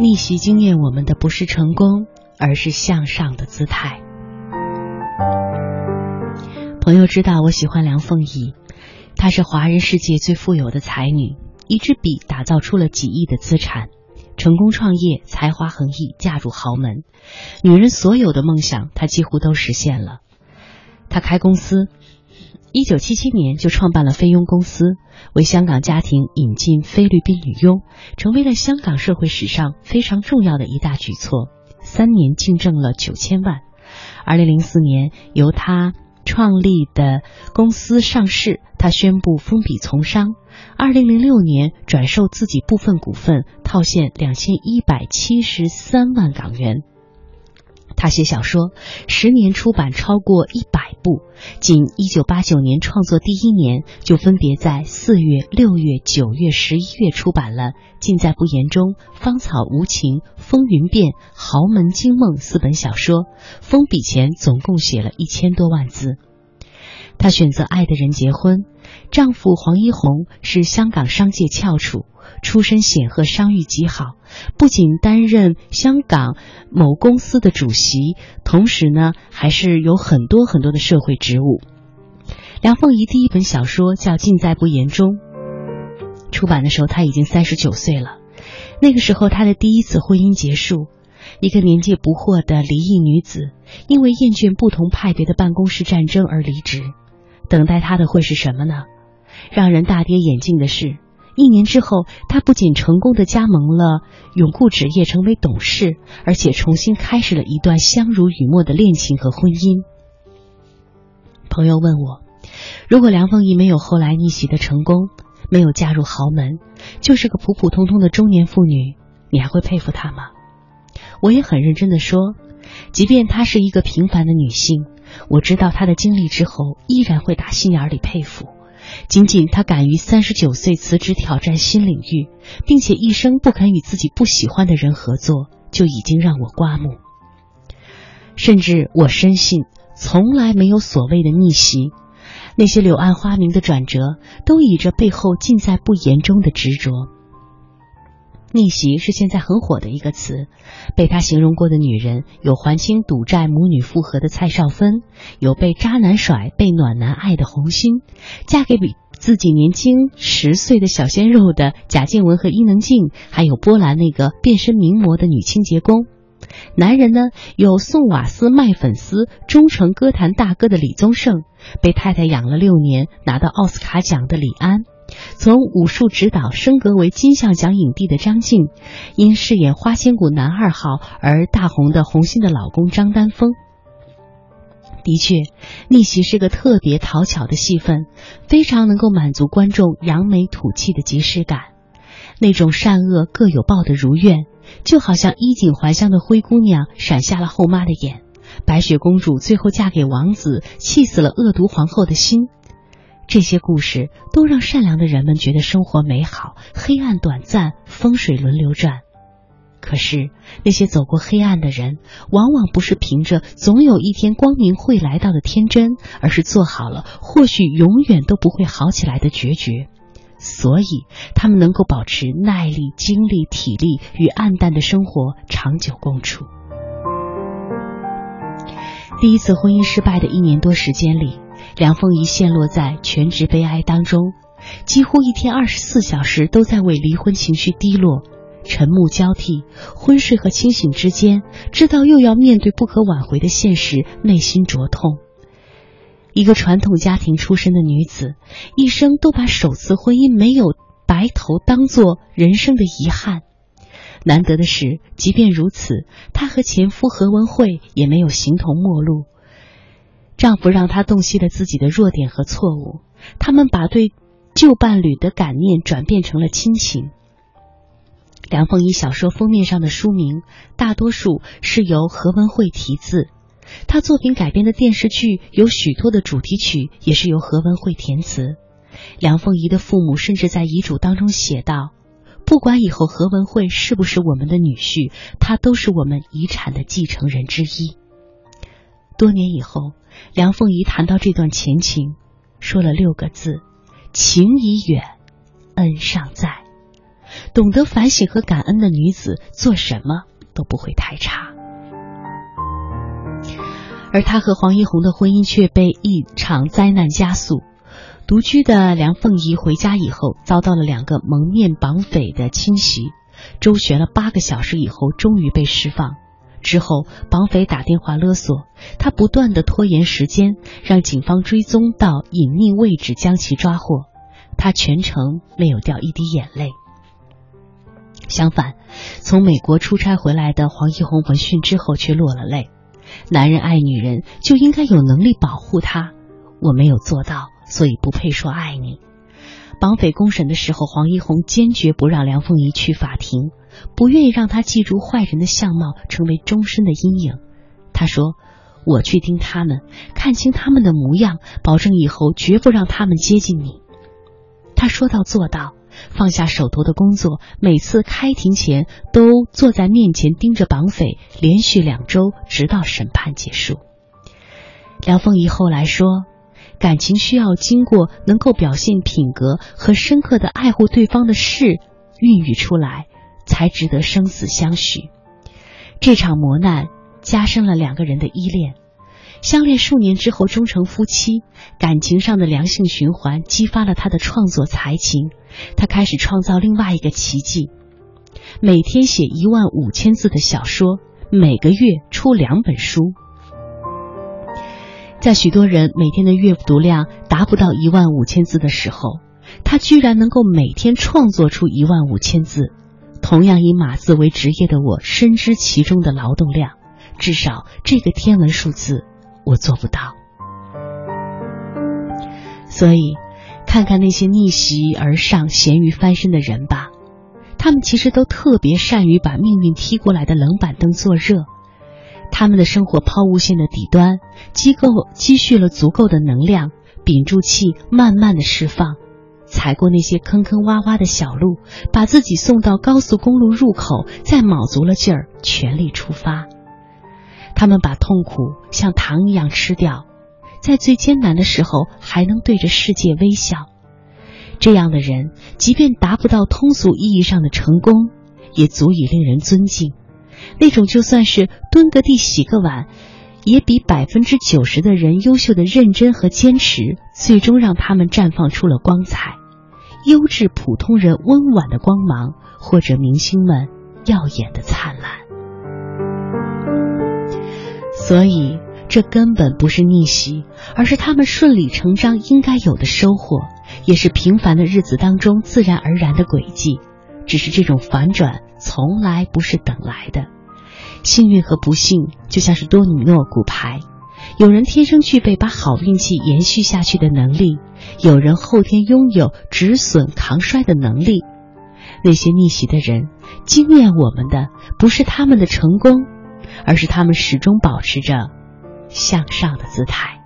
逆袭惊艳我们的不是成功，而是向上的姿态。朋友知道我喜欢梁凤仪，她是华人世界最富有的才女，一支笔打造出了几亿的资产，成功创业，才华横溢，嫁入豪门，女人所有的梦想，她几乎都实现了。她开公司，一九七七年就创办了菲佣公司，为香港家庭引进菲律宾女佣，成为了香港社会史上非常重要的一大举措。三年净挣了九千万。二零零四年，由他。创立的公司上市，他宣布封笔从商。二零零六年转售自己部分股份，套现两千一百七十三万港元。他写小说，十年出版超过一百部。仅一九八九年创作第一年，就分别在四月、六月、九月、十一月出版了《尽在不言中》《芳草无情》《风云变》《豪门惊梦》四本小说。封笔前总共写了一千多万字。她选择爱的人结婚，丈夫黄一红是香港商界翘楚。出身显赫，商誉极好，不仅担任香港某公司的主席，同时呢，还是有很多很多的社会职务。梁凤仪第一本小说叫《尽在不言中》，出版的时候她已经三十九岁了。那个时候，她的第一次婚姻结束，一个年纪不惑的离异女子，因为厌倦不同派别的办公室战争而离职。等待她的会是什么呢？让人大跌眼镜的是。一年之后，他不仅成功的加盟了永固纸业，成为董事，而且重新开始了一段相濡以沫的恋情和婚姻。朋友问我，如果梁凤仪没有后来逆袭的成功，没有嫁入豪门，就是个普普通通的中年妇女，你还会佩服她吗？我也很认真的说，即便她是一个平凡的女性，我知道她的经历之后，依然会打心眼里佩服。仅仅他敢于三十九岁辞职挑战新领域，并且一生不肯与自己不喜欢的人合作，就已经让我刮目。甚至我深信，从来没有所谓的逆袭，那些柳暗花明的转折，都倚着背后尽在不言中的执着。逆袭是现在很火的一个词，被他形容过的女人有还清赌债、母女复合的蔡少芬，有被渣男甩、被暖男爱的红星，嫁给比自己年轻十岁的小鲜肉的贾静雯和伊能静，还有波兰那个变身名模的女清洁工。男人呢，有送瓦斯卖粉丝、忠诚歌坛大哥的李宗盛，被太太养了六年拿到奥斯卡奖的李安。从武术指导升格为金像奖影帝的张晋，因饰演花千骨男二号而大红的红星的老公张丹峰。的确，逆袭是个特别讨巧的戏份，非常能够满足观众扬眉吐气的即视感。那种善恶各有报的如愿，就好像衣锦还乡的灰姑娘闪瞎了后妈的眼，白雪公主最后嫁给王子，气死了恶毒皇后的心。这些故事都让善良的人们觉得生活美好，黑暗短暂，风水轮流转。可是那些走过黑暗的人，往往不是凭着总有一天光明会来到的天真，而是做好了或许永远都不会好起来的决绝。所以他们能够保持耐力、精力、体力，与暗淡的生活长久共处。第一次婚姻失败的一年多时间里。梁凤仪陷落在全职悲哀当中，几乎一天二十四小时都在为离婚情绪低落，沉暮交替，昏睡和清醒之间，知道又要面对不可挽回的现实，内心灼痛。一个传统家庭出身的女子，一生都把首次婚姻没有白头当做人生的遗憾。难得的是，即便如此，她和前夫何文慧也没有形同陌路。丈夫让她洞悉了自己的弱点和错误，他们把对旧伴侣的感念转变成了亲情。梁凤仪小说封面上的书名大多数是由何文慧题字，她作品改编的电视剧有许多的主题曲也是由何文慧填词。梁凤仪的父母甚至在遗嘱当中写道：“不管以后何文慧是不是我们的女婿，他都是我们遗产的继承人之一。”多年以后。梁凤仪谈到这段前情，说了六个字：“情已远，恩尚在。”懂得反省和感恩的女子，做什么都不会太差。而他和黄一红的婚姻却被一场灾难加速。独居的梁凤仪回家以后，遭到了两个蒙面绑匪的侵袭，周旋了八个小时以后，终于被释放。之后，绑匪打电话勒索他，不断的拖延时间，让警方追踪到隐秘位置将其抓获。他全程没有掉一滴眼泪。相反，从美国出差回来的黄一红闻讯之后却落了泪。男人爱女人就应该有能力保护她，我没有做到，所以不配说爱你。绑匪公审的时候，黄一红坚决不让梁凤仪去法庭。不愿意让他记住坏人的相貌，成为终身的阴影。他说：“我去盯他们，看清他们的模样，保证以后绝不让他们接近你。”他说到做到，放下手头的工作，每次开庭前都坐在面前盯着绑匪，连续两周，直到审判结束。梁凤仪后来说：“感情需要经过能够表现品格和深刻的爱护对方的事孕育出来。”才值得生死相许。这场磨难加深了两个人的依恋，相恋数年之后终成夫妻。感情上的良性循环激发了他的创作才情，他开始创造另外一个奇迹：每天写一万五千字的小说，每个月出两本书。在许多人每天的阅读量达不到一万五千字的时候，他居然能够每天创作出一万五千字。同样以码字为职业的我，深知其中的劳动量。至少这个天文数字，我做不到。所以，看看那些逆袭而上、咸鱼翻身的人吧，他们其实都特别善于把命运踢过来的冷板凳坐热。他们的生活抛物线的底端，积够积蓄了足够的能量，屏住气，慢慢的释放。踩过那些坑坑洼洼的小路，把自己送到高速公路入口，再卯足了劲儿，全力出发。他们把痛苦像糖一样吃掉，在最艰难的时候还能对着世界微笑。这样的人，即便达不到通俗意义上的成功，也足以令人尊敬。那种就算是蹲个地、洗个碗，也比百分之九十的人优秀的认真和坚持，最终让他们绽放出了光彩。优质普通人温婉的光芒，或者明星们耀眼的灿烂。所以，这根本不是逆袭，而是他们顺理成章应该有的收获，也是平凡的日子当中自然而然的轨迹。只是这种反转从来不是等来的。幸运和不幸就像是多米诺骨牌。有人天生具备把好运气延续下去的能力，有人后天拥有止损扛衰的能力。那些逆袭的人，惊艳我们的不是他们的成功，而是他们始终保持着向上的姿态。